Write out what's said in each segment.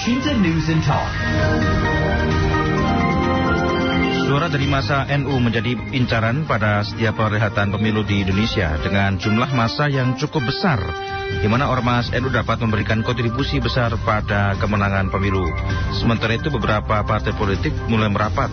Washington News and Talk. Suara dari masa NU menjadi incaran pada setiap perlihatan pemilu di Indonesia dengan jumlah masa yang cukup besar, di mana Ormas NU dapat memberikan kontribusi besar pada kemenangan pemilu. Sementara itu beberapa partai politik mulai merapat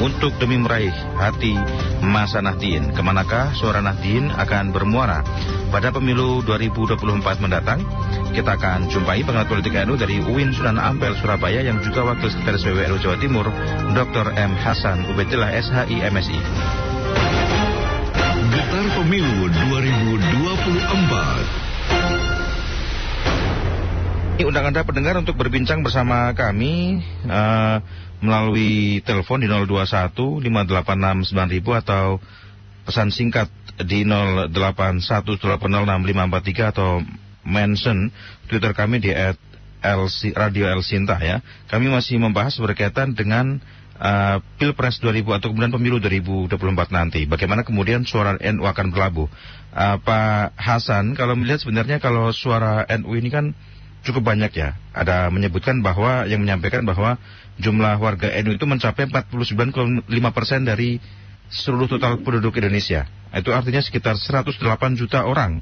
untuk demi meraih hati masa Nahdien. Ke manakah suara Nahdien akan bermuara pada pemilu 2024 mendatang? Kita akan jumpai pengamat politik NU dari UIN Sunan Ampel Surabaya yang juga Wakil Sekretaris PBNU Jawa Timur, Dr. M. Hasan Ubedillah SHI MSI. Getar Pemilu 2024 Ini undang Anda pendengar untuk berbincang bersama kami uh, melalui telepon di 021 586 9000 atau pesan singkat di 0818065543 atau mention Twitter kami di at LC, Radio El Sinta ya. Kami masih membahas berkaitan dengan uh, Pilpres 2000 atau kemudian pemilu 2024 nanti. Bagaimana kemudian suara NU akan berlabuh. Uh, Pak Hasan, kalau melihat sebenarnya kalau suara NU ini kan cukup banyak ya. Ada menyebutkan bahwa yang menyampaikan bahwa jumlah warga NU itu mencapai 49,5 persen dari seluruh total penduduk Indonesia. Itu artinya sekitar 108 juta orang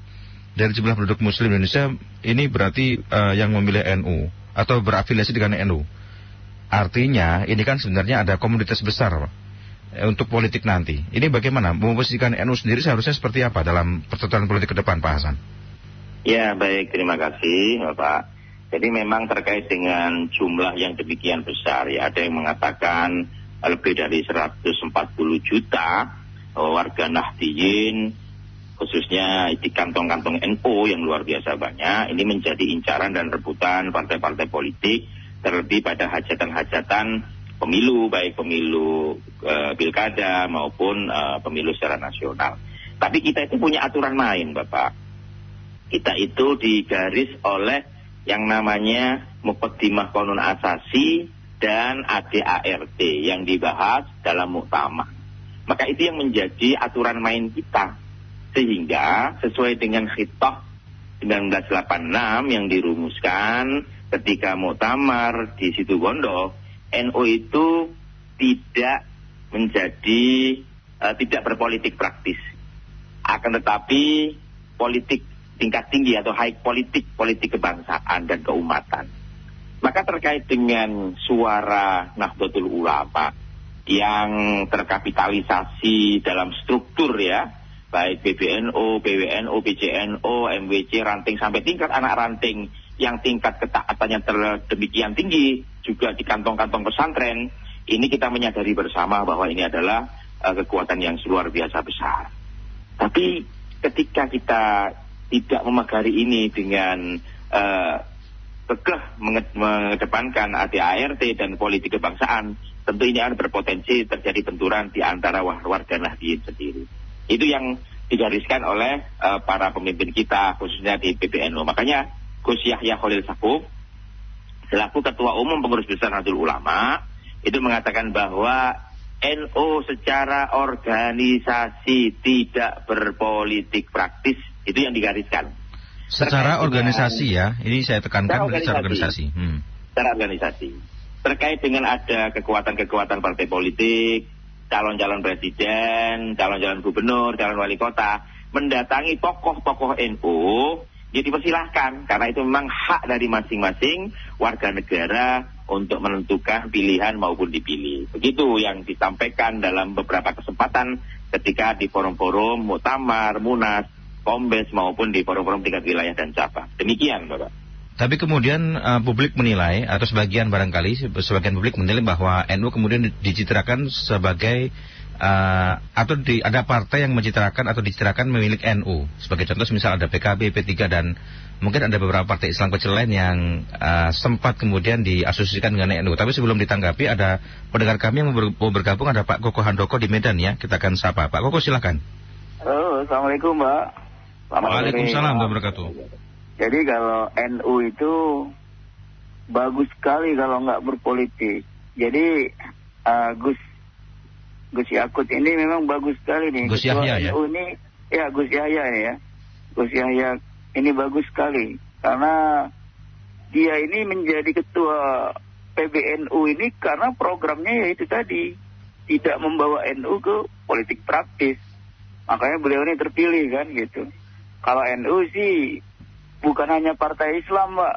dari jumlah penduduk Muslim Indonesia ini berarti uh, yang memilih NU atau berafiliasi dengan NU. Artinya ini kan sebenarnya ada komunitas besar eh, untuk politik nanti. Ini bagaimana memposisikan NU sendiri seharusnya seperti apa dalam pertukaran politik ke depan, Pak Hasan? Ya baik, terima kasih Bapak. Jadi memang terkait dengan jumlah yang demikian besar ya, ada yang mengatakan lebih dari 140 juta warga Nahdiyin khususnya di kantong-kantong NU yang luar biasa banyak, ini menjadi incaran dan rebutan partai-partai politik, terlebih pada hajatan-hajatan pemilu, baik pemilu e, pilkada maupun e, pemilu secara nasional. Tapi kita itu punya aturan main, Bapak. Kita itu digaris oleh yang namanya Muqaddimah Konun Asasi dan ADART yang dibahas dalam muktamar. Maka itu yang menjadi aturan main kita sehingga sesuai dengan khitah 1986 yang dirumuskan ketika muktamar di situ Gondo, NU itu tidak menjadi uh, tidak berpolitik praktis. Akan tetapi politik tingkat tinggi atau high politik, politik kebangsaan dan keumatan. Maka terkait dengan suara Nahdlatul Ulama yang terkapitalisasi dalam struktur ya, baik PBNU, PWNU, PJNU, MWC, ranting sampai tingkat anak ranting yang tingkat ketaatannya demikian tinggi juga di kantong-kantong pesantren, ini kita menyadari bersama bahwa ini adalah uh, kekuatan yang luar biasa besar. Tapi ketika kita tidak memagari ini dengan uh, kekeh mengedepankan ADART dan politik kebangsaan, tentu ini akan berpotensi terjadi benturan di antara warga Nahdien sendiri. Itu yang digariskan oleh uh, para pemimpin kita, khususnya di PBNU. Makanya Gus Yahya Khalil Sakuf, selaku Ketua Umum Pengurus Besar Nahdlatul Ulama, itu mengatakan bahwa NU secara organisasi tidak berpolitik praktis, itu yang digariskan. Secara Terkait organisasi dengan, ya, ini saya tekankan secara organisasi. Secara organisasi. Hmm. Secara organisasi. Terkait dengan ada kekuatan-kekuatan partai politik, calon-calon presiden, calon-calon gubernur, calon wali kota mendatangi tokoh-tokoh NU, ya dipersilahkan karena itu memang hak dari masing-masing warga negara untuk menentukan pilihan maupun dipilih. Begitu yang disampaikan dalam beberapa kesempatan ketika di forum-forum Mutamar, Munas, Kombes maupun di forum-forum tingkat wilayah dan cabang. Demikian, Bapak. Tapi kemudian uh, publik menilai atau sebagian barangkali sebagian publik menilai bahwa NU kemudian dicitrakan sebagai uh, atau di, ada partai yang mencitrakan atau dicitrakan memilik NU. Sebagai contoh misal ada PKB, P3 dan mungkin ada beberapa partai Islam kecil lain yang uh, sempat kemudian diasosiasikan dengan NU. Tapi sebelum ditanggapi ada pendengar kami yang mau bergabung ada Pak Koko Handoko di Medan ya. Kita akan sapa. Pak Koko silakan. Halo, Assalamualaikum Mbak. Waalaikumsalam warahmatullahi wabarakatuh. Jadi kalau NU itu bagus sekali kalau nggak berpolitik. Jadi uh, Gus Gus Yakut ini memang bagus sekali nih. Gus Yahya ya. NU ini ya Gus Yahya ya. Gus Yahya ini bagus sekali karena dia ini menjadi ketua PBNU ini karena programnya yaitu tadi tidak membawa NU ke politik praktis. Makanya beliau ini terpilih kan gitu. Kalau NU sih bukan hanya partai Islam, Pak.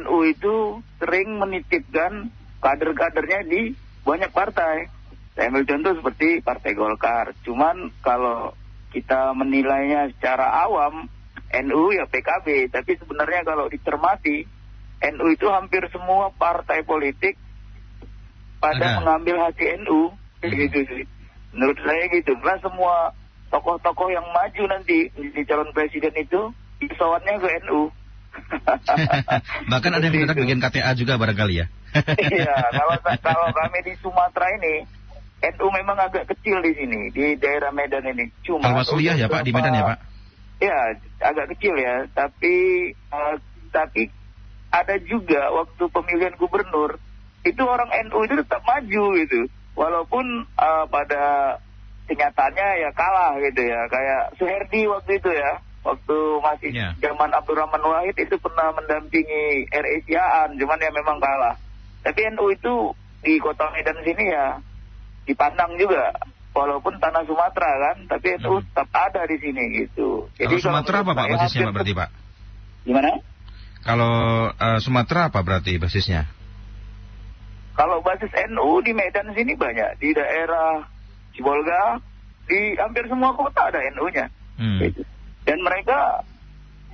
NU itu sering menitipkan kader-kadernya di banyak partai. Saya ambil contoh seperti Partai Golkar. Cuman kalau kita menilainya secara awam, NU ya PKB. Tapi sebenarnya kalau dicermati, NU itu hampir semua partai politik pada Ada. mengambil hati NU. Hmm. Gitu sih. Menurut saya gitu. Karena semua tokoh-tokoh yang maju nanti di calon presiden itu, pesawatnya ke NU. Bahkan ada yang minta bikin KTA juga barangkali ya. iya, kalau kalau kami di Sumatera ini NU memang agak kecil di sini di daerah Medan ini. Cuma Al-Wasliyah ya Pak di Medan ya Pak? Ya, agak kecil ya, tapi uh, tapi ada juga waktu pemilihan gubernur itu orang NU itu tetap maju gitu. Walaupun uh, pada kenyataannya ya kalah gitu ya. Kayak Suherdi waktu itu ya. Waktu masih yeah. zaman Abdurrahman Wahid itu pernah mendampingi RS Yaan, cuman ya memang kalah. Tapi NU itu di kota Medan sini ya dipandang juga walaupun tanah Sumatera kan, tapi itu hmm. tetap ada di sini gitu. Jadi kalau Sumatera apa Pak basisnya Pak berarti Pak? Gimana? Kalau uh, Sumatera apa berarti basisnya? Kalau basis NU di Medan sini banyak, di daerah Cibolga, di hampir semua kota ada NU-nya. Hmm. Gitu. Dan mereka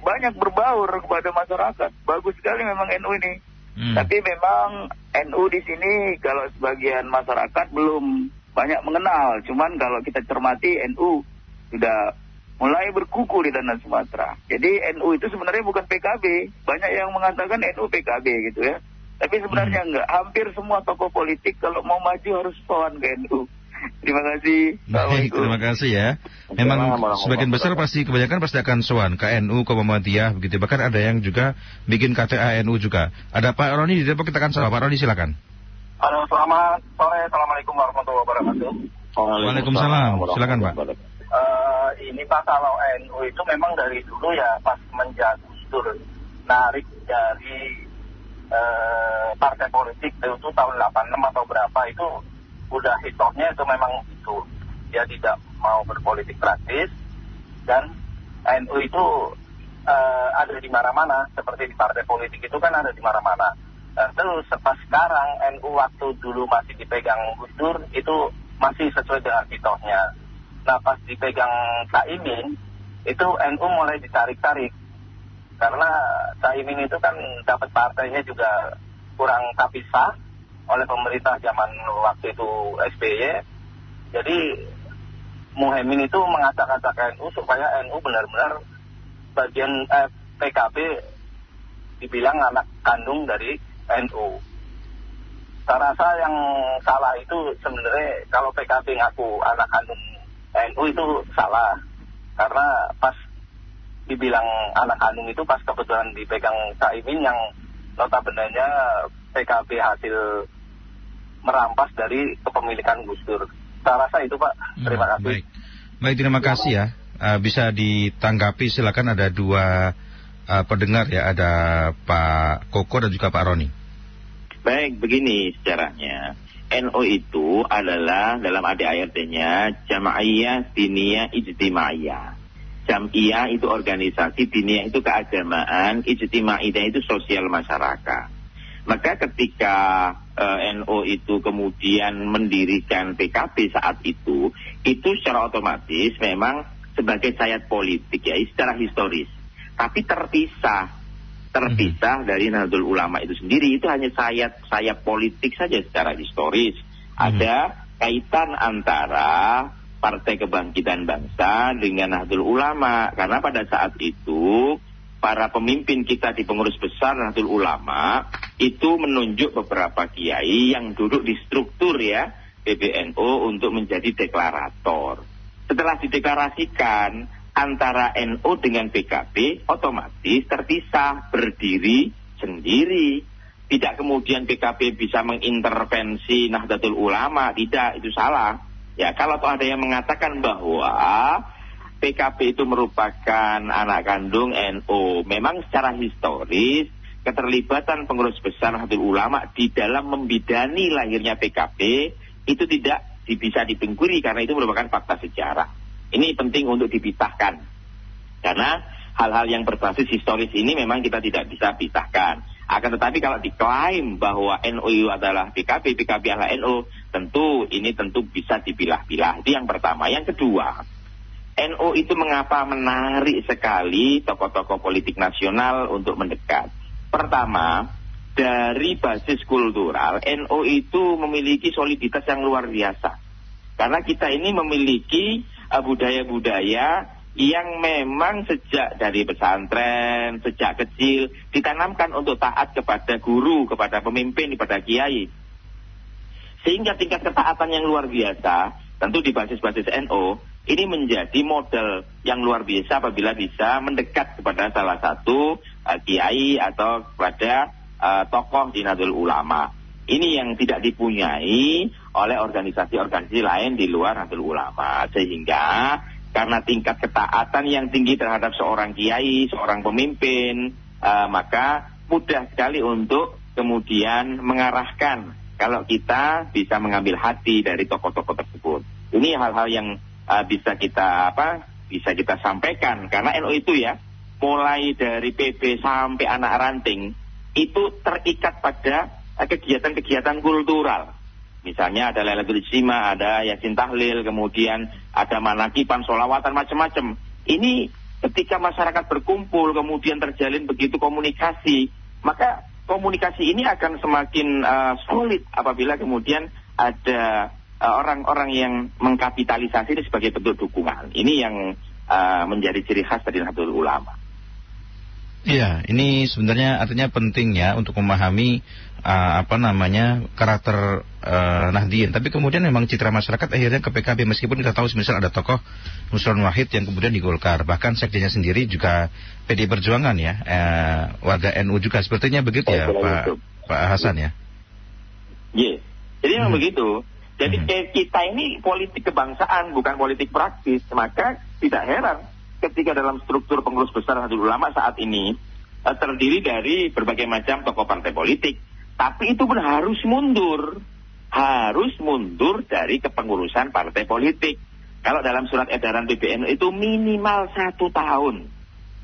banyak berbaur kepada masyarakat. Bagus sekali memang NU ini. Hmm. Tapi memang NU di sini kalau sebagian masyarakat belum banyak mengenal. Cuman kalau kita cermati NU sudah mulai berkuku di tanah Sumatera. Jadi NU itu sebenarnya bukan PKB. Banyak yang mengatakan NU PKB gitu ya. Tapi sebenarnya hmm. enggak. Hampir semua tokoh politik kalau mau maju harus soan ke NU. Terima kasih. Baik, terima kasih ya. Memang sebagian besar pasti kebanyakan pasti akan soan ke NU, ke Muhammadiyah begitu. Bahkan ada yang juga bikin KTA NU juga. Ada Pak Roni di Depok kita akan sapa. Pak Roni silakan. Halo, selamat sore. Assalamualaikum warahmatullahi wabarakatuh. Waalaikumsalam. Silakan Pak. Uh, ini Pak kalau NU itu memang dari dulu ya pas menjadi tur narik dari uh, partai politik itu tahun 86 atau berapa itu udah hitungnya itu memang itu. Dia tidak mau berpolitik praktis dan NU itu uh, ada di mana-mana. Seperti di partai politik itu kan ada di mana-mana. Uh, terus pas sekarang NU waktu dulu masih dipegang Gus Dur itu masih sesuai dengan hitungnya. Nah pas dipegang Caimin itu NU mulai ditarik-tarik. Karena Caimin itu kan dapat partainya juga kurang tapi sah oleh pemerintah zaman waktu itu SBY. Jadi Muhammad itu mengacak-acak NU supaya NU benar-benar bagian eh, PKB dibilang anak kandung dari NU. Saya yang salah itu sebenarnya kalau PKB ngaku anak kandung NU itu salah. Karena pas dibilang anak kandung itu pas kebetulan dipegang Caimin yang notabene-nya PKB hasil merampas dari kepemilikan Gus Dur. Saya rasa itu Pak. Terima hmm, kasih. Baik, baik terima kasih ya. Uh, bisa ditanggapi silakan ada dua uh, pendengar ya, ada Pak Koko dan juga Pak Roni. Baik, begini sejarahnya. NO itu adalah dalam ADART-nya Jama'iyah Diniyah Ijtimaiyah. Jam'iyah itu organisasi, diniyah itu keagamaan, ijtimaiyah itu sosial masyarakat. Maka ketika uh, eh, NO itu kemudian mendirikan PKB saat itu, itu secara otomatis memang sebagai sayat politik ya, secara historis. Tapi terpisah, terpisah hmm. dari Nahdlatul Ulama itu sendiri, itu hanya sayat sayap politik saja secara historis. Hmm. Ada kaitan antara Partai Kebangkitan Bangsa dengan Nahdlatul Ulama, karena pada saat itu para pemimpin kita di pengurus besar Nahdlatul Ulama itu menunjuk beberapa kiai yang duduk di struktur ya PBNU untuk menjadi deklarator. Setelah dideklarasikan antara NU dengan PKB otomatis terpisah berdiri sendiri. Tidak kemudian PKB bisa mengintervensi Nahdlatul Ulama, tidak itu salah. Ya kalau ada yang mengatakan bahwa PKB itu merupakan anak kandung NU. Memang secara historis keterlibatan pengurus besar Nahdlatul Ulama di dalam membidani lahirnya PKB itu tidak bisa dipungkiri karena itu merupakan fakta sejarah. Ini penting untuk dipisahkan. Karena hal-hal yang berbasis historis ini memang kita tidak bisa pisahkan. Akan tetapi kalau diklaim bahwa NU adalah PKB, PKB adalah NU, tentu ini tentu bisa dipilah-pilah. Itu yang pertama. Yang kedua, NU itu mengapa menarik sekali tokoh-tokoh politik nasional untuk mendekat. Pertama, dari basis kultural, NU itu memiliki soliditas yang luar biasa. Karena kita ini memiliki uh, budaya-budaya yang memang sejak dari pesantren, sejak kecil ditanamkan untuk taat kepada guru, kepada pemimpin, kepada kiai. Sehingga tingkat ketaatan yang luar biasa, tentu di basis-basis NU, ini menjadi model yang luar biasa apabila bisa mendekat kepada salah satu uh, kiai atau kepada uh, tokoh Nadul Ulama. Ini yang tidak dipunyai oleh organisasi-organisasi lain di luar Nadul Ulama. Sehingga karena tingkat ketaatan yang tinggi terhadap seorang kiai, seorang pemimpin, uh, maka mudah sekali untuk kemudian mengarahkan kalau kita bisa mengambil hati dari tokoh-tokoh tersebut. Ini hal-hal yang uh, bisa kita apa? Bisa kita sampaikan karena NU itu ya mulai dari PB sampai anak ranting itu terikat pada eh, kegiatan-kegiatan kultural. Misalnya ada Lailatul Ijtima, ada Yasin Tahlil, kemudian ada manakipan, solawatan, macam-macam. Ini ketika masyarakat berkumpul, kemudian terjalin begitu komunikasi, maka komunikasi ini akan semakin uh, solid apabila kemudian ada orang-orang uh, yang mengkapitalisasi ini sebagai bentuk dukungan. Ini yang uh, menjadi ciri khas dari Nahdlatul Ulama. Iya, ini sebenarnya artinya penting ya untuk memahami uh, apa namanya karakter uh, Nahdien. Tapi kemudian memang citra masyarakat akhirnya ke PKB meskipun kita tahu misal ada tokoh Nusron Wahid yang kemudian di Golkar. Bahkan sekjennya sendiri juga PD Perjuangan ya, uh, warga NU juga. Sepertinya begitu ya Pak Pak Hasan ya. Iya, yeah. jadi memang hmm. begitu. Jadi hmm. kita ini politik kebangsaan bukan politik praktis, maka tidak heran ketika dalam struktur pengurus besar Nahdlatul Ulama saat ini uh, terdiri dari berbagai macam tokoh partai politik. Tapi itu pun harus mundur. Harus mundur dari kepengurusan partai politik. Kalau dalam surat edaran PBNU itu minimal satu tahun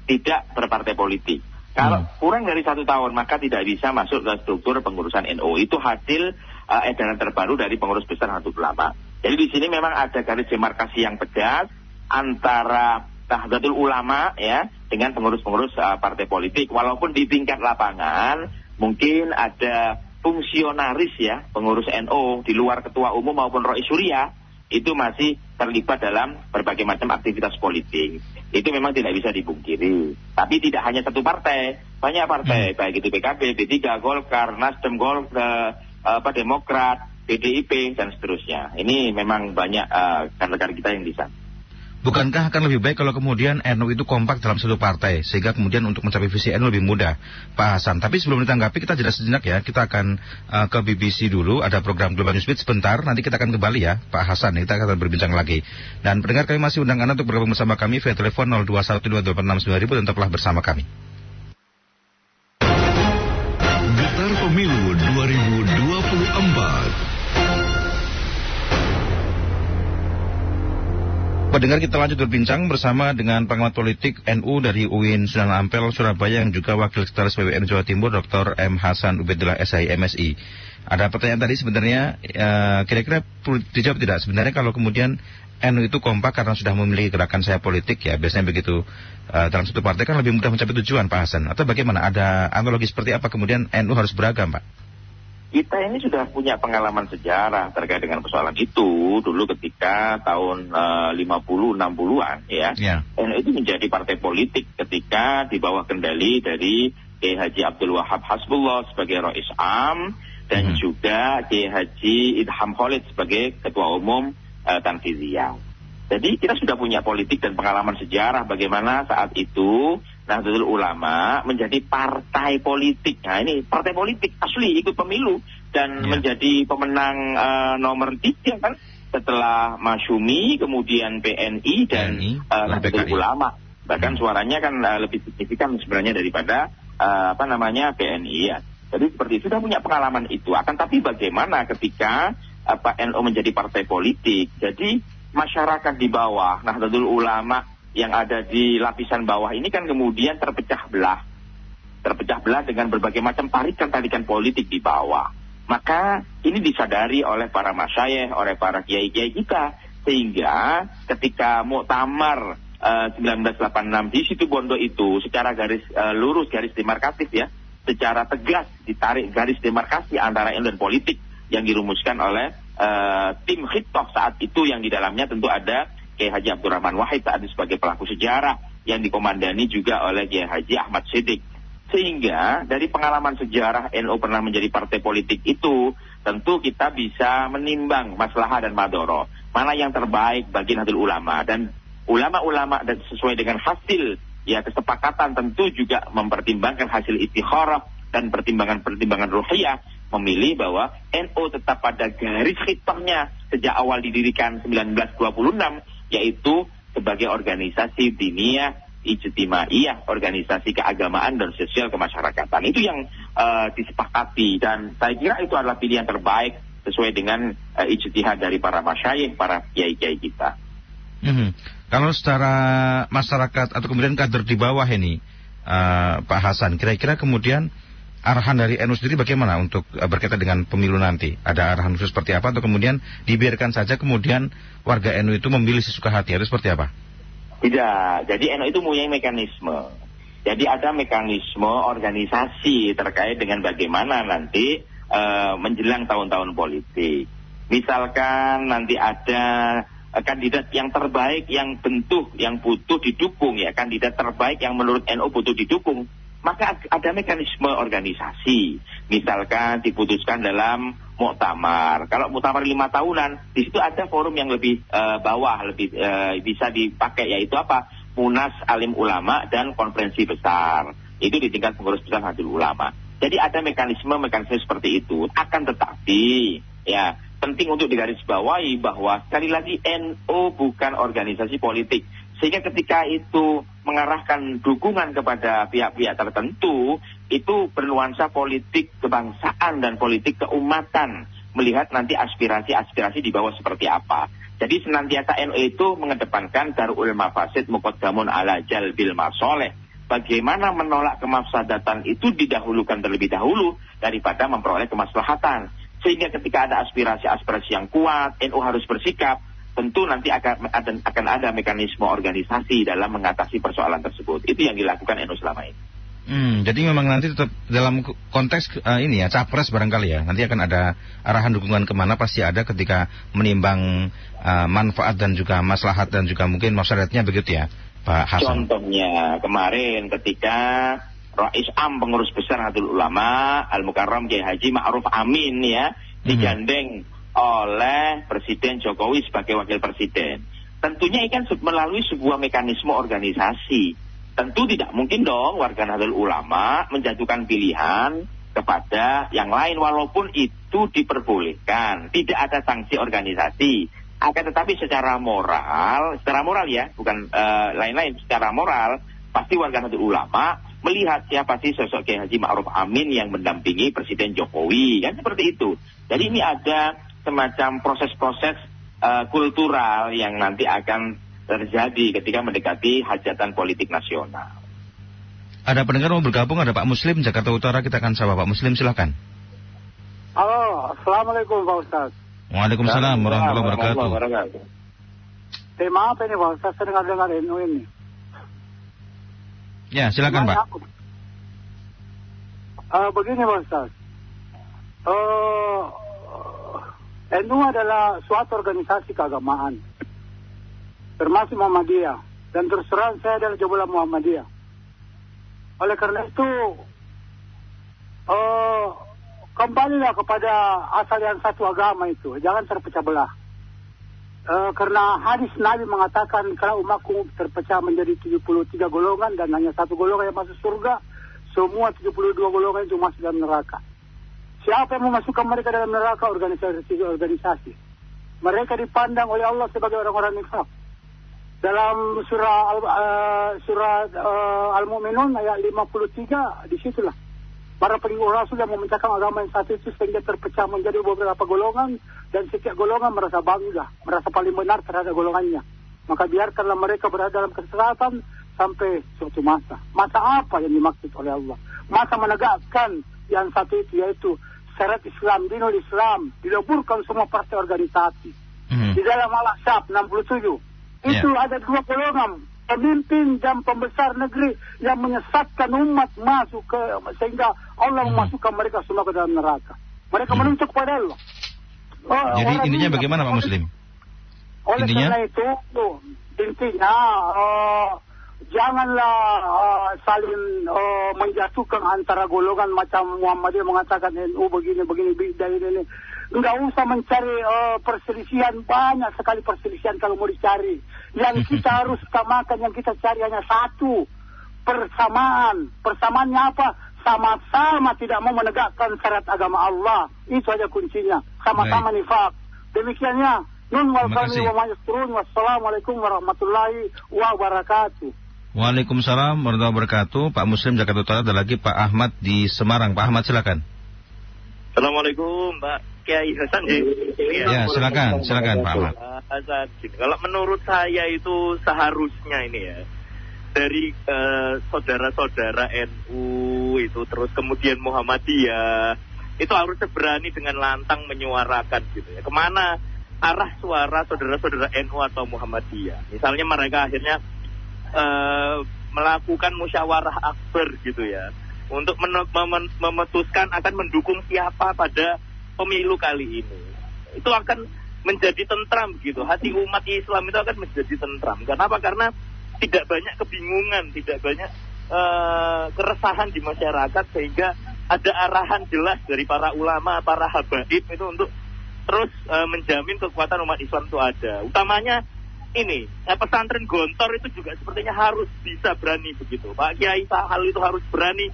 tidak berpartai politik. Kalau hmm. kurang dari satu tahun maka tidak bisa masuk ke struktur pengurusan NU. Itu hasil uh, edaran terbaru dari pengurus besar Nahdlatul Ulama. Jadi di sini memang ada garis demarkasi yang pedas antara Nahdlatul Ulama ya dengan pengurus-pengurus uh, partai politik walaupun di tingkat lapangan mungkin ada fungsionaris ya pengurus NU di luar ketua umum maupun Roy Surya itu masih terlibat dalam berbagai macam aktivitas politik. Itu memang tidak bisa dipungkiri. Tapi tidak hanya satu partai, banyak partai, hmm. baik itu PKB, P3, Golkar, Nasdem, Golkar, uh, apa Demokrat, PDIP dan seterusnya. Ini memang banyak uh, kader-kader kita yang di sana. Bukankah akan lebih baik kalau kemudian NU itu kompak dalam satu partai sehingga kemudian untuk mencapai visi NU lebih mudah, Pak Hasan. Tapi sebelum ditanggapi kita jeda sejenak ya, kita akan uh, ke BBC dulu. Ada program Global Newsbeat sebentar. Nanti kita akan kembali ya, Pak Hasan. Kita akan berbincang lagi. Dan pendengar kami masih undang Anda untuk bergabung bersama kami via telepon 0212869000 dan tetaplah bersama kami. Getar Pemilu Pendengar kita lanjut berbincang bersama dengan pengamat politik NU dari UIN Sunan Ampel, Surabaya yang juga Wakil Sekretaris PWN Jawa Timur Dr. M. Hasan Ubedillah SI MSI. Ada pertanyaan tadi sebenarnya eh, kira-kira dijawab tidak? Sebenarnya kalau kemudian NU itu kompak karena sudah memiliki gerakan saya politik ya biasanya begitu uh, dalam satu partai kan lebih mudah mencapai tujuan Pak Hasan atau bagaimana ada analogi seperti apa kemudian NU harus beragam Pak? Kita ini sudah punya pengalaman sejarah terkait dengan persoalan itu dulu ketika tahun uh, 50 60-an ya. Yeah. NU itu menjadi partai politik ketika di bawah kendali dari Kiai Haji Abdul Wahab Hasbullah sebagai Rois Am dan hmm. juga Kiai Haji Idham Khalid sebagai ketua umum uh, Tanfiziyah. Jadi kita sudah punya politik dan pengalaman sejarah bagaimana saat itu Nahdlatul Ulama menjadi partai politik. Nah ini partai politik asli ikut pemilu dan ya. menjadi pemenang uh, nomor tiga kan setelah Masyumi, kemudian PNI dan PNI, uh, Nahdlatul Ulama. Bahkan hmm. suaranya kan uh, lebih signifikan sebenarnya daripada uh, apa namanya BNI ya. Jadi seperti itu, sudah punya pengalaman itu. Akan tapi bagaimana ketika apa NU menjadi partai politik? Jadi masyarakat di bawah, Nahdlatul Ulama yang ada di lapisan bawah ini kan kemudian terpecah belah. Terpecah belah dengan berbagai macam tarikan-tarikan politik di bawah. Maka ini disadari oleh para masyayikh, oleh para kiai-kiai kita. Sehingga ketika muktamar uh, 1986 di situ Bondo itu secara garis uh, lurus, garis demarkatif ya, secara tegas ditarik garis demarkasi antara ilmu dan politik yang dirumuskan oleh uh, tim Khitoh saat itu yang di dalamnya tentu ada Kiai Haji Abdurrahman Wahid itu sebagai pelaku sejarah yang dikomandani juga oleh Kiai Haji Ahmad Siddiq. Sehingga dari pengalaman sejarah NU pernah menjadi partai politik itu tentu kita bisa menimbang masalah dan madoro. Mana yang terbaik bagi Nahdlatul Ulama dan ulama-ulama dan sesuai dengan hasil ya kesepakatan tentu juga mempertimbangkan hasil istikharah dan pertimbangan-pertimbangan ruhiyah memilih bahwa NU tetap pada garis hitahnya sejak awal didirikan 1926 yaitu sebagai organisasi diniyah ijtimaiyah, organisasi keagamaan dan sosial kemasyarakatan. Itu yang uh, disepakati dan saya kira itu adalah pilihan terbaik sesuai dengan uh, ijtihad dari para masyayikh, para kiai-kiai kita. Mm -hmm. Kalau secara masyarakat atau kemudian kader di bawah ini, uh, Pak Hasan, kira-kira kemudian arahan dari NU sendiri bagaimana untuk uh, berkaitan dengan pemilu nanti? Ada arahan khusus seperti apa atau kemudian dibiarkan saja kemudian warga NU itu memilih sesuka hati atau seperti apa? Tidak, jadi NU itu punya mekanisme. Jadi ada mekanisme organisasi terkait dengan bagaimana nanti uh, menjelang tahun-tahun politik. Misalkan nanti ada Eh, kandidat yang terbaik yang bentuk yang butuh didukung ya kandidat terbaik yang menurut NU butuh didukung maka ada mekanisme organisasi. Misalkan diputuskan dalam muktamar. Kalau muktamar lima tahunan di situ ada forum yang lebih uh, bawah lebih uh, bisa dipakai yaitu apa? Munas alim ulama dan konferensi besar. Itu di tingkat pengurus besar hadil ulama. Jadi ada mekanisme mekanisme seperti itu. Akan tetapi ya penting untuk digarisbawahi bahwa sekali lagi NU bukan organisasi politik. Sehingga ketika itu mengarahkan dukungan kepada pihak-pihak tertentu, itu bernuansa politik kebangsaan dan politik keumatan. Melihat nanti aspirasi-aspirasi di bawah seperti apa. Jadi senantiasa NU itu mengedepankan darul mafasid muqaddamun ala jalbil masoleh. Bagaimana menolak kemafsadatan itu didahulukan terlebih dahulu daripada memperoleh kemaslahatan sehingga ketika ada aspirasi-aspirasi yang kuat, NU harus bersikap. Tentu nanti akan akan ada mekanisme organisasi dalam mengatasi persoalan tersebut. Itu yang dilakukan NU selama ini. Hmm, jadi memang nanti tetap dalam konteks uh, ini ya capres barangkali ya nanti akan ada arahan dukungan ke mana pasti ada ketika menimbang uh, manfaat dan juga maslahat dan juga mungkin masyarakatnya begitu ya Pak Hasan. Contohnya kemarin ketika Rais Am pengurus besar Nahdlatul Ulama Al Mukarram Kiai Haji Ma'ruf Amin ya mhm. digandeng oleh Presiden Jokowi sebagai wakil presiden. Tentunya ini kan melalui sebuah mekanisme organisasi. Tentu tidak mungkin dong warga Nahdlatul Ulama menjatuhkan pilihan kepada yang lain walaupun itu diperbolehkan. Tidak ada sanksi organisasi. Akan tetapi secara moral, secara moral ya, bukan eh, lain-lain, uh, secara moral pasti warga Nahdlatul Ulama melihat siapa sih sosok Kiai Haji Ma'ruf Amin yang mendampingi Presiden Jokowi kan seperti itu. Jadi ini ada semacam proses-proses uh, kultural yang nanti akan terjadi ketika mendekati hajatan politik nasional. Ada pendengar mau bergabung, ada Pak Muslim Jakarta Utara, kita akan sapa Pak Muslim, silahkan. Halo, Assalamualaikum Pak Ustaz. Waalaikumsalam warahmatullahi wabarakatuh. Tema apa ini Pak Ustaz, saya dengar-dengar NU ini. Ya, silakan Pak. Uh, begini Pak Ustaz. Uh, eh, NU adalah suatu organisasi keagamaan. Termasuk Muhammadiyah. Dan terus terang saya adalah jebolan Muhammadiyah. Oleh karena itu, uh, kembalilah kepada asal yang satu agama itu. Jangan terpecah belah. Uh, karena hadis Nabi mengatakan kalau umatku terpecah menjadi 73 golongan dan hanya satu golongan yang masuk surga, semua 72 golongan itu masuk dalam neraka. Siapa yang memasukkan mereka dalam neraka? Organisasi-organisasi. Mereka dipandang oleh Allah sebagai orang-orang nifak. dalam surah uh, surah uh, Al-Mu'minun ayat 53 di situlah para pengikut Rasul yang memecahkan agama yang satu itu sehingga terpecah menjadi beberapa golongan dan setiap golongan merasa bangga, merasa paling benar terhadap golongannya. Maka biarkanlah mereka berada dalam kesesatan sampai suatu masa. Masa apa yang dimaksud oleh Allah? Masa menegakkan yang satu itu yaitu syarat Islam, dinul Islam, dileburkan semua partai organisasi. Hmm. Di dalam Al-Ahzab 67 itu Ya. ada dua golongan pemimpin dan pembesar negeri yang menyesatkan umat masuk ke sehingga Allah Hmm. memasukkan mereka semua ke dalam neraka. Mereka Hmm. menuntut kepada Allah. Oh, Jadi intinya bagaimana Pak Muslim? Oleh Intinya? karena itu, tuh, intinya eh, janganlah eh, saling eh, menjatuhkan antara golongan macam Muhammadiyah mengatakan NU begini begini bid'ah ini ini. Enggak usah mencari eh, perselisihan banyak sekali perselisihan kalau mau dicari. Yang kita harus utamakan yang kita cari hanya satu persamaan. Persamaannya apa? Sama-sama tidak mau menegakkan syarat agama Allah. Itu aja kuncinya. Sama-sama nifak. Demikiannya. Nun wal kami wa. Wassalamualaikum warahmatullahi wabarakatuh. Waalaikumsalam warahmatullahi wabarakatuh. Pak Muslim Jakarta Utara ada lagi Pak Ahmad di Semarang. Pak Ahmad silakan. Assalamualaikum Mbak Kiai Hasan. Iya. Ya, silakan, silakan Pak Ahmad. Pak Hasan. Kalau menurut saya itu seharusnya ini ya dari eh, saudara-saudara NU itu terus kemudian Muhammadiyah itu harusnya berani dengan lantang menyuarakan gitu ya ke mana arah suara saudara-saudara NU atau Muhammadiyah. Misalnya mereka akhirnya eh, melakukan musyawarah akbar gitu ya untuk memutuskan akan mendukung siapa pada pemilu kali ini. Itu akan menjadi tentram gitu. Hati umat Islam itu akan menjadi tentram. Kenapa? Karena tidak banyak kebingungan, tidak banyak eh, keresahan di masyarakat sehingga ada arahan jelas dari para ulama, para habaib itu untuk terus eh, menjamin kekuatan umat Islam itu ada. Utamanya ini eh, pesantren Gontor itu juga sepertinya harus bisa berani begitu. Pak Kiai Sahal itu harus berani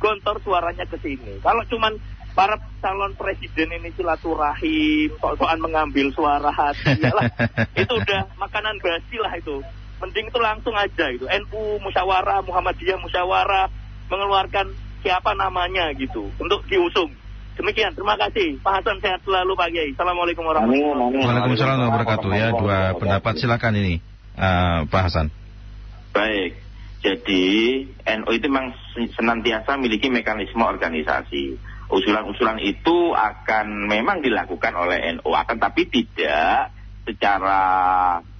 gontor suaranya ke sini. Kalau cuman para calon presiden ini silaturahim, soal-soal mengambil suara hati, lah, itu udah makanan basi lah itu. Mending itu langsung aja gitu. NU musyawarah, Muhammadiyah musyawarah, mengeluarkan siapa namanya gitu untuk diusung. Demikian, terima kasih. Pak Hasan sehat selalu Pak Kiai. Assalamualaikum warahmatullahi wabarakatuh. Waalaikumsalam warahmatullahi wabarakatuh. Ya, dua pendapat silakan ini eh, Pak Hasan. Baik, jadi NU itu memang senantiasa memiliki mekanisme organisasi. Usulan-usulan itu akan memang dilakukan oleh NU, akan tapi tidak secara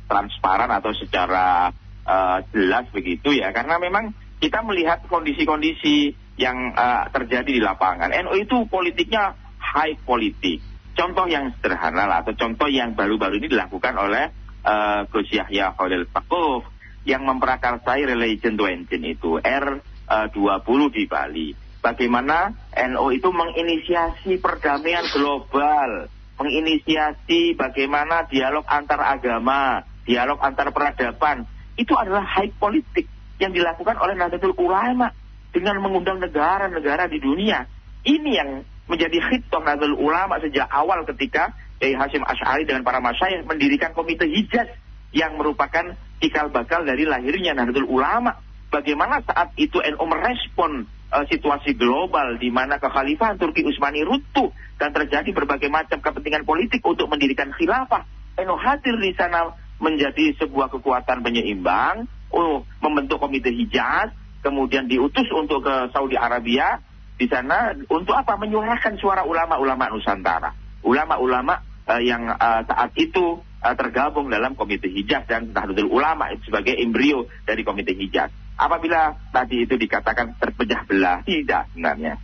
transparan atau secara eh, jelas begitu ya, karena memang kita melihat kondisi-kondisi yang eh, terjadi di lapangan. NU itu politiknya high politik. Contoh yang sederhana lah, atau contoh yang baru-baru ini dilakukan oleh eh, Gus Yahya Khalil Stakuf yang memprakarsai Religion to Engine itu R20 di Bali. Bagaimana NU itu menginisiasi perdamaian global, menginisiasi bagaimana dialog antar agama, dialog antar peradaban. Itu adalah high politik yang dilakukan oleh Nahdlatul Ulama dengan mengundang negara-negara di dunia. Ini yang menjadi khidmah Nahdlatul Ulama sejak awal ketika Kiai Hashim Ash'ari dengan para masyayikh mendirikan komite Hijaz yang merupakan cikal bakal dari lahirnya Nahdlatul Ulama. Bagaimana saat itu NU merespon eh, situasi global di mana kekhalifahan Turki Utsmani runtuh dan terjadi berbagai macam kepentingan politik untuk mendirikan khilafah. NU hadir di sana menjadi sebuah kekuatan penyeimbang, oh, membentuk komite Hijaz, kemudian diutus untuk ke Saudi Arabia di sana untuk apa? Menyuarakan suara ulama-ulama Nusantara, ulama-ulama eh, yang eh, saat itu eh, tergabung dalam komite Hijaz dan Nahdlatul Ulama sebagai embrio dari komite Hijaz. Apabila tadi itu dikatakan terpecah belah, tidak sebenarnya.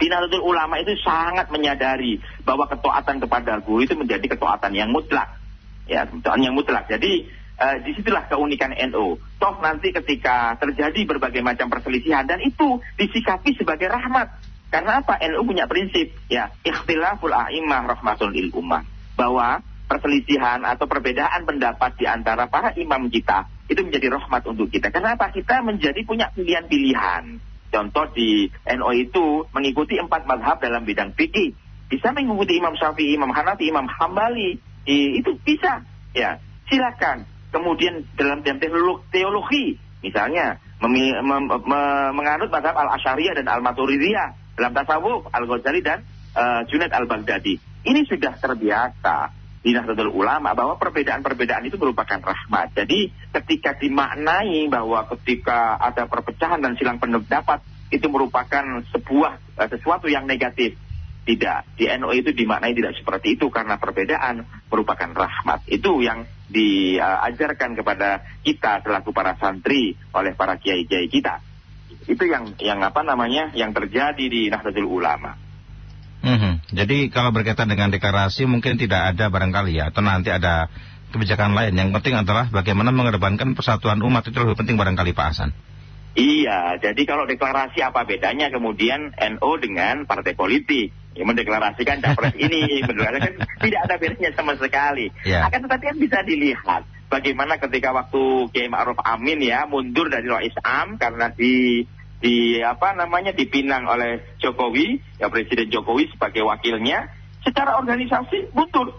Di Nahdlatul Ulama itu sangat menyadari bahwa ketaatan kepada guru itu menjadi ketaatan yang mutlak. Ya, ketaatan yang mutlak. Jadi eh, di situlah keunikan NU. Toh nanti ketika terjadi berbagai macam perselisihan dan itu disikapi sebagai rahmat. Karena apa? NU punya prinsip ya, ikhtilaful a'imah rahmatul lil ummah. Bahwa perselisihan atau perbedaan pendapat di antara para imam kita itu menjadi rahmat untuk kita. Karena apa? Kita menjadi punya pilihan-pilihan. Contoh di NU itu mengikuti empat madhab dalam bidang fikih. Bisa mengikuti Imam Syafi'i, Imam Hanafi, Imam Hambali. Itu bisa. Ya, silakan. Kemudian dalam teologi, misalnya memi- mem- me- menganut mazhab al-Asyariyah dan al-Maturidiyah dalam tasawuf al-Ghazali dan eh, Junaid al-Baghdadi. Ini sudah terbiasa di Nahdlatul Ulama bahwa perbedaan-perbedaan itu merupakan rahmat. Jadi ketika dimaknai bahwa ketika ada perpecahan dan silang pendapat itu merupakan sebuah eh, sesuatu yang negatif. Tidak, di NU itu dimaknai tidak seperti itu karena perbedaan merupakan rahmat. Itu yang diajarkan kepada kita selaku para santri oleh para kiai-kiai kita. Itu yang yang apa namanya yang terjadi di Nahdlatul Ulama. Mhm. Jadi kalau berkaitan dengan deklarasi mungkin tidak ada barangkali ya atau nanti ada kebijakan lain. Yang penting adalah bagaimana mengedepankan persatuan umat itu lebih penting barangkali Pak Hasan. Iya, jadi kalau deklarasi apa bedanya kemudian NU dengan partai politik? Ya, mendeklarasikan capres ini, mendeklarasikan tidak ada bedanya sama sekali. Ya. Akan tetapi kan bisa dilihat bagaimana ketika waktu Kiai Ma'ruf Amin ya mundur dari Rois Am karena di di apa namanya dipinang oleh Jokowi, ya Presiden Jokowi sebagai wakilnya, secara organisasi mundur,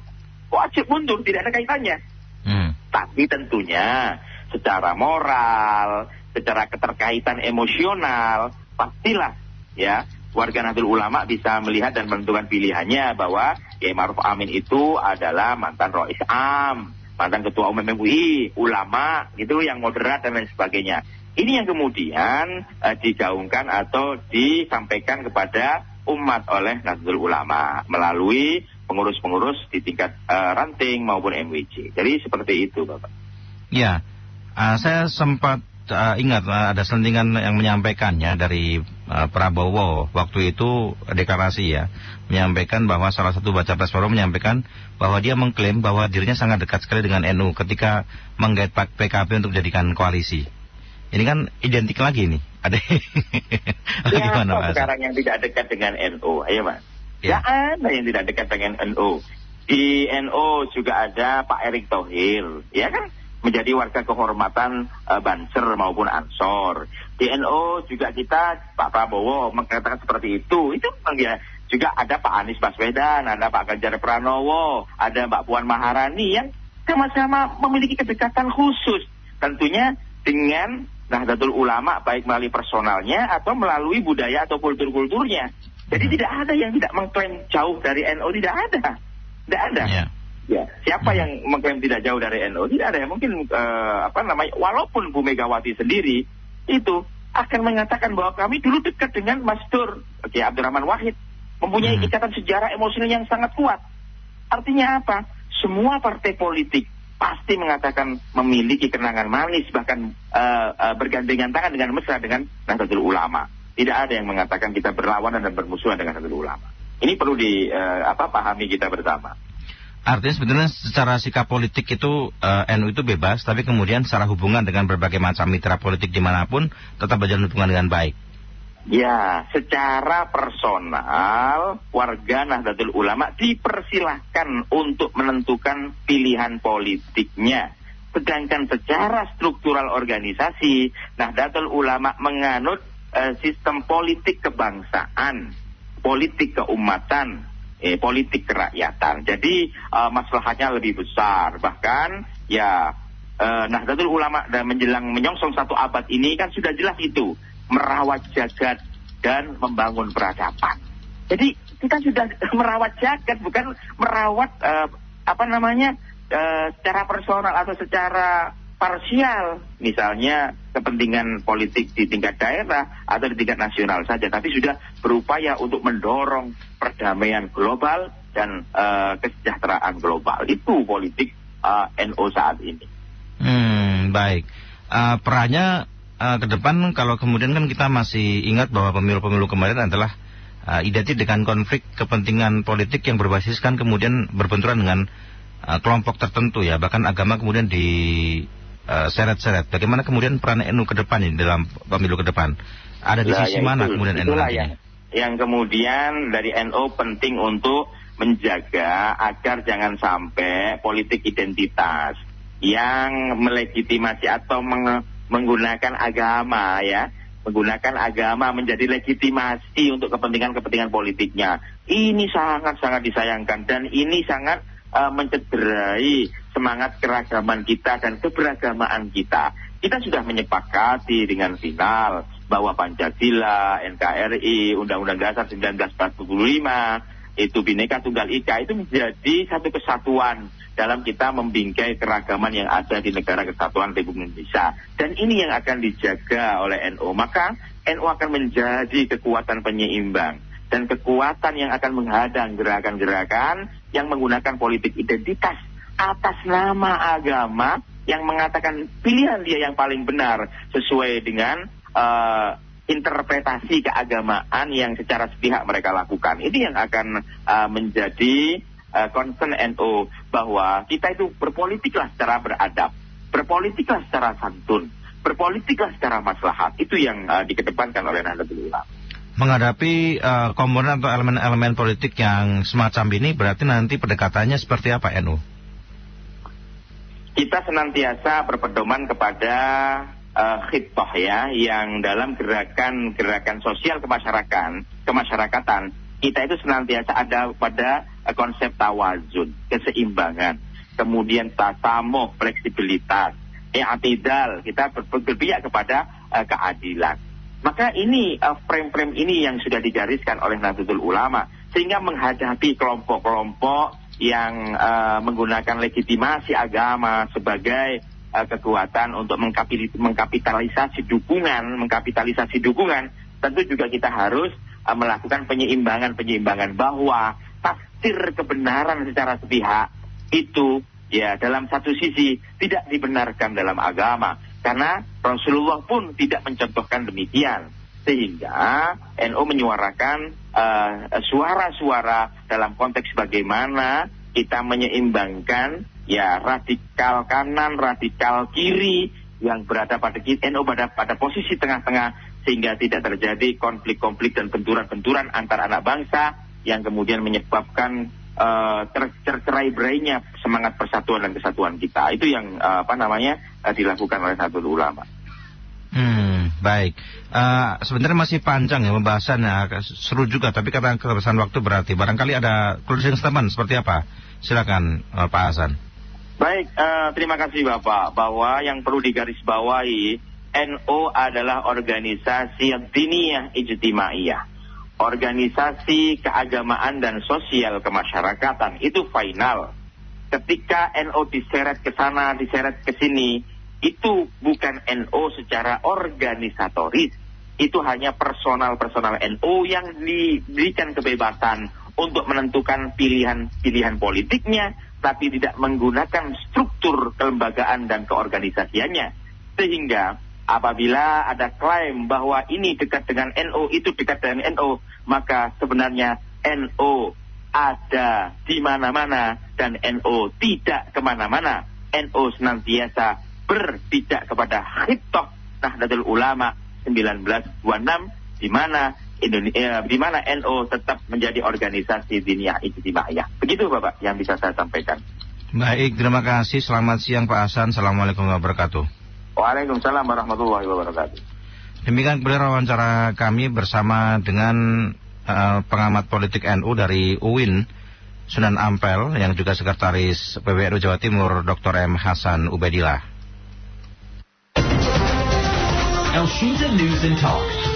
wajib mundur, tidak ada kaitannya. Hmm. Tapi tentunya secara moral, secara keterkaitan emosional, pastilah ya warga Nahdlatul Ulama bisa melihat dan menentukan pilihannya bahwa Kiai Maruf Amin itu adalah mantan Rois Am, mantan Ketua Umum MUI, ulama gitu yang moderat dan lain sebagainya. Ini yang kemudian eh, digaungkan atau disampaikan kepada umat oleh Nahdlatul Ulama melalui pengurus-pengurus di tingkat eh, ranting maupun MWC. Jadi seperti itu, Bapak. Ya, uh, saya sempat uh, ingat uh, ada selentingan yang menyampaikannya dari uh, Prabowo waktu itu deklarasi ya, menyampaikan bahwa salah satu baca pres Prabowo menyampaikan bahwa dia mengklaim bahwa dirinya sangat dekat sekali dengan NU ketika menggait Pak PKB untuk dijadikan koalisi. Ini kan identik lagi nih. Ada Siapa gimana Pak sekarang yang tidak dekat dengan NU? Ayo Mas. Ya. Tidak ada yang tidak dekat dengan NU. Di NU juga ada Pak Erick Thohir, ya kan? Menjadi warga kehormatan eh, Banser maupun Ansor. Di NU juga kita Pak Prabowo mengatakan seperti itu. Itu memang ya juga ada Pak Anies Baswedan, ada Pak Ganjar Pranowo, ada Mbak Puan Maharani yang sama-sama memiliki kedekatan khusus. Tentunya dengan Nahdlatul Ulama baik melalui personalnya atau melalui budaya atau kultur-kulturnya. Jadi Hmm. tidak ada yang tidak mengklaim jauh dari NU, tidak ada. Tidak ada. Ya. Ya, siapa yang mengklaim tidak jauh dari NU? Tidak ada. Mungkin eh, apa namanya? Walaupun Bu Megawati sendiri itu akan mengatakan bahwa kami dulu dekat dengan Mas Dur, Oke, Abdurrahman Wahid, mempunyai Hmm. ikatan sejarah emosional yang sangat kuat. Artinya apa? Semua partai politik pasti mengatakan memiliki kenangan manis bahkan eh, eh, bergandengan tangan dengan mesra dengan Nahdlatul Ulama. Tidak ada yang mengatakan kita berlawanan dan bermusuhan dengan Nahdlatul Ulama. Ini perlu di eh, apa pahami kita bersama. Artinya sebetulnya secara sikap politik itu eh, NU itu bebas, tapi kemudian secara hubungan dengan berbagai macam mitra politik di mana pun tetap berjalan hubungan dengan baik. Ya, secara personal warga Nahdlatul Ulama dipersilahkan untuk menentukan pilihan politiknya. Sedangkan secara struktural organisasi, Nahdlatul Ulama menganut eh, sistem politik kebangsaan, politik keumatan, eh, politik kerakyatan. Jadi eh, masalahnya lebih besar. Bahkan ya eh, Nahdlatul Ulama dan menjelang menyongsong satu abad ini kan sudah jelas itu merawat jagat dan membangun peradaban. Jadi kita sudah merawat jagat bukan merawat eh, apa namanya eh, secara personal atau secara parsial, misalnya kepentingan politik di tingkat daerah atau di tingkat nasional saja, tapi sudah berupaya untuk mendorong perdamaian global dan eh, kesejahteraan global. Itu politik eh, NU saat ini. Hmm, baik. Eh, perannya eh, ke depan kalau kemudian kan kita masih ingat bahwa pemilu-pemilu kemarin adalah eh, identik dengan konflik kepentingan politik yang berbasiskan kemudian berbenturan dengan kelompok tertentu ya, bahkan agama kemudian di eh, seret-seret. Bagaimana kemudian peran NU ke depan ini dalam pemilu ke depan? Ada di Nah, sisi ya mana itu- kemudian NU nantinya? yang, yang kemudian dari NU penting untuk menjaga agar jangan sampai politik identitas yang melegitimasi atau menge- menggunakan agama ya menggunakan agama menjadi legitimasi untuk kepentingan-kepentingan politiknya ini sangat-sangat disayangkan dan ini sangat uh, mencederai semangat keragaman kita dan keberagamaan kita. Kita sudah menyepakati dengan final bahwa Pancasila, NKRI, Undang-Undang Dasar 1945, itu Bhinneka Tunggal Ika itu menjadi satu kesatuan dalam kita membingkai keragaman yang ada di negara kesatuan Republik Indonesia. Dan ini yang akan dijaga oleh NU. Maka NU akan menjadi kekuatan penyeimbang dan kekuatan yang akan menghadang gerakan-gerakan yang menggunakan politik identitas atas nama agama yang mengatakan pilihan dia yang paling benar sesuai dengan uh, interpretasi keagamaan yang secara sepihak mereka lakukan. Ini yang akan uh, menjadi uh, concern NU bahwa kita itu berpolitiklah secara beradab, berpolitiklah secara santun, berpolitiklah secara maslahat. Itu yang uh, dikedepankan oleh Nahdlatul Ulama. Menghadapi uh, komponen atau elemen-elemen politik yang semacam ini berarti nanti pendekatannya seperti apa NU? kita senantiasa berpedoman kepada uh, khidbah ya yang dalam gerakan-gerakan sosial kemasyarakatan, kemasyarakatan kita itu senantiasa ada pada uh, konsep tawazun, keseimbangan, kemudian tasamuh, fleksibilitas, i'tidal, kita ber berpihak kepada uh, keadilan. Maka ini frame-frame uh, ini yang sudah digariskan oleh Nahdlatul Ulama sehingga menghadapi kelompok-kelompok yang uh, menggunakan legitimasi agama sebagai uh, kekuatan untuk mengkapitalisasi dukungan, mengkapitalisasi dukungan, tentu juga kita harus uh, melakukan penyeimbangan-penyeimbangan bahwa tafsir kebenaran secara sepihak itu ya dalam satu sisi tidak dibenarkan dalam agama karena Rasulullah pun tidak mencontohkan demikian. Sehingga NU menyuarakan eh, suara-suara dalam konteks bagaimana kita menyeimbangkan ya radikal kanan, radikal kiri yang berada pada NU pada pada posisi tengah-tengah sehingga tidak terjadi konflik-konflik dan benturan-benturan antar anak bangsa yang kemudian menyebabkan uh, tercerai berainya semangat persatuan dan kesatuan kita. Itu yang uh, apa namanya uh, dilakukan oleh satu ulama. Hmm, baik. Uh, sebenarnya masih panjang ya pembahasannya, seru juga. Tapi karena keterbatasan waktu berarti barangkali ada closing statement seperti apa? Silakan uh, Pak Hasan. Baik, uh, terima kasih Bapak. Bahwa yang perlu digarisbawahi, NO adalah organisasi yang diniyah ijtimaiyah. Organisasi keagamaan dan sosial kemasyarakatan itu final. Ketika NO diseret ke sana, diseret ke sini, itu bukan NO secara organisatoris. Itu hanya personal-personal NO yang diberikan kebebasan untuk menentukan pilihan-pilihan politiknya, tapi tidak menggunakan struktur kelembagaan dan keorganisasiannya. Sehingga apabila ada klaim bahwa ini dekat dengan NO, itu dekat dengan NO, maka sebenarnya NO ada di mana-mana dan NO tidak ke mana-mana. NO senantiasa berpijak kepada Khitoh Nahdlatul Ulama 1926 di mana Indonesia, eh, di mana NU tetap menjadi organisasi diniyah ijtimaiyah. Begitu Bapak yang bisa saya sampaikan. Baik, terima kasih. Selamat siang Pak Hasan. Assalamualaikum warahmatullahi wabarakatuh. Waalaikumsalam warahmatullahi wabarakatuh. Demikian kemudian wawancara kami bersama dengan uh, pengamat politik NU dari UIN, Sunan Ampel, yang juga sekretaris PBNU Jawa Timur, Dr. M. Hasan Ubedillah. Elshinta News and Talk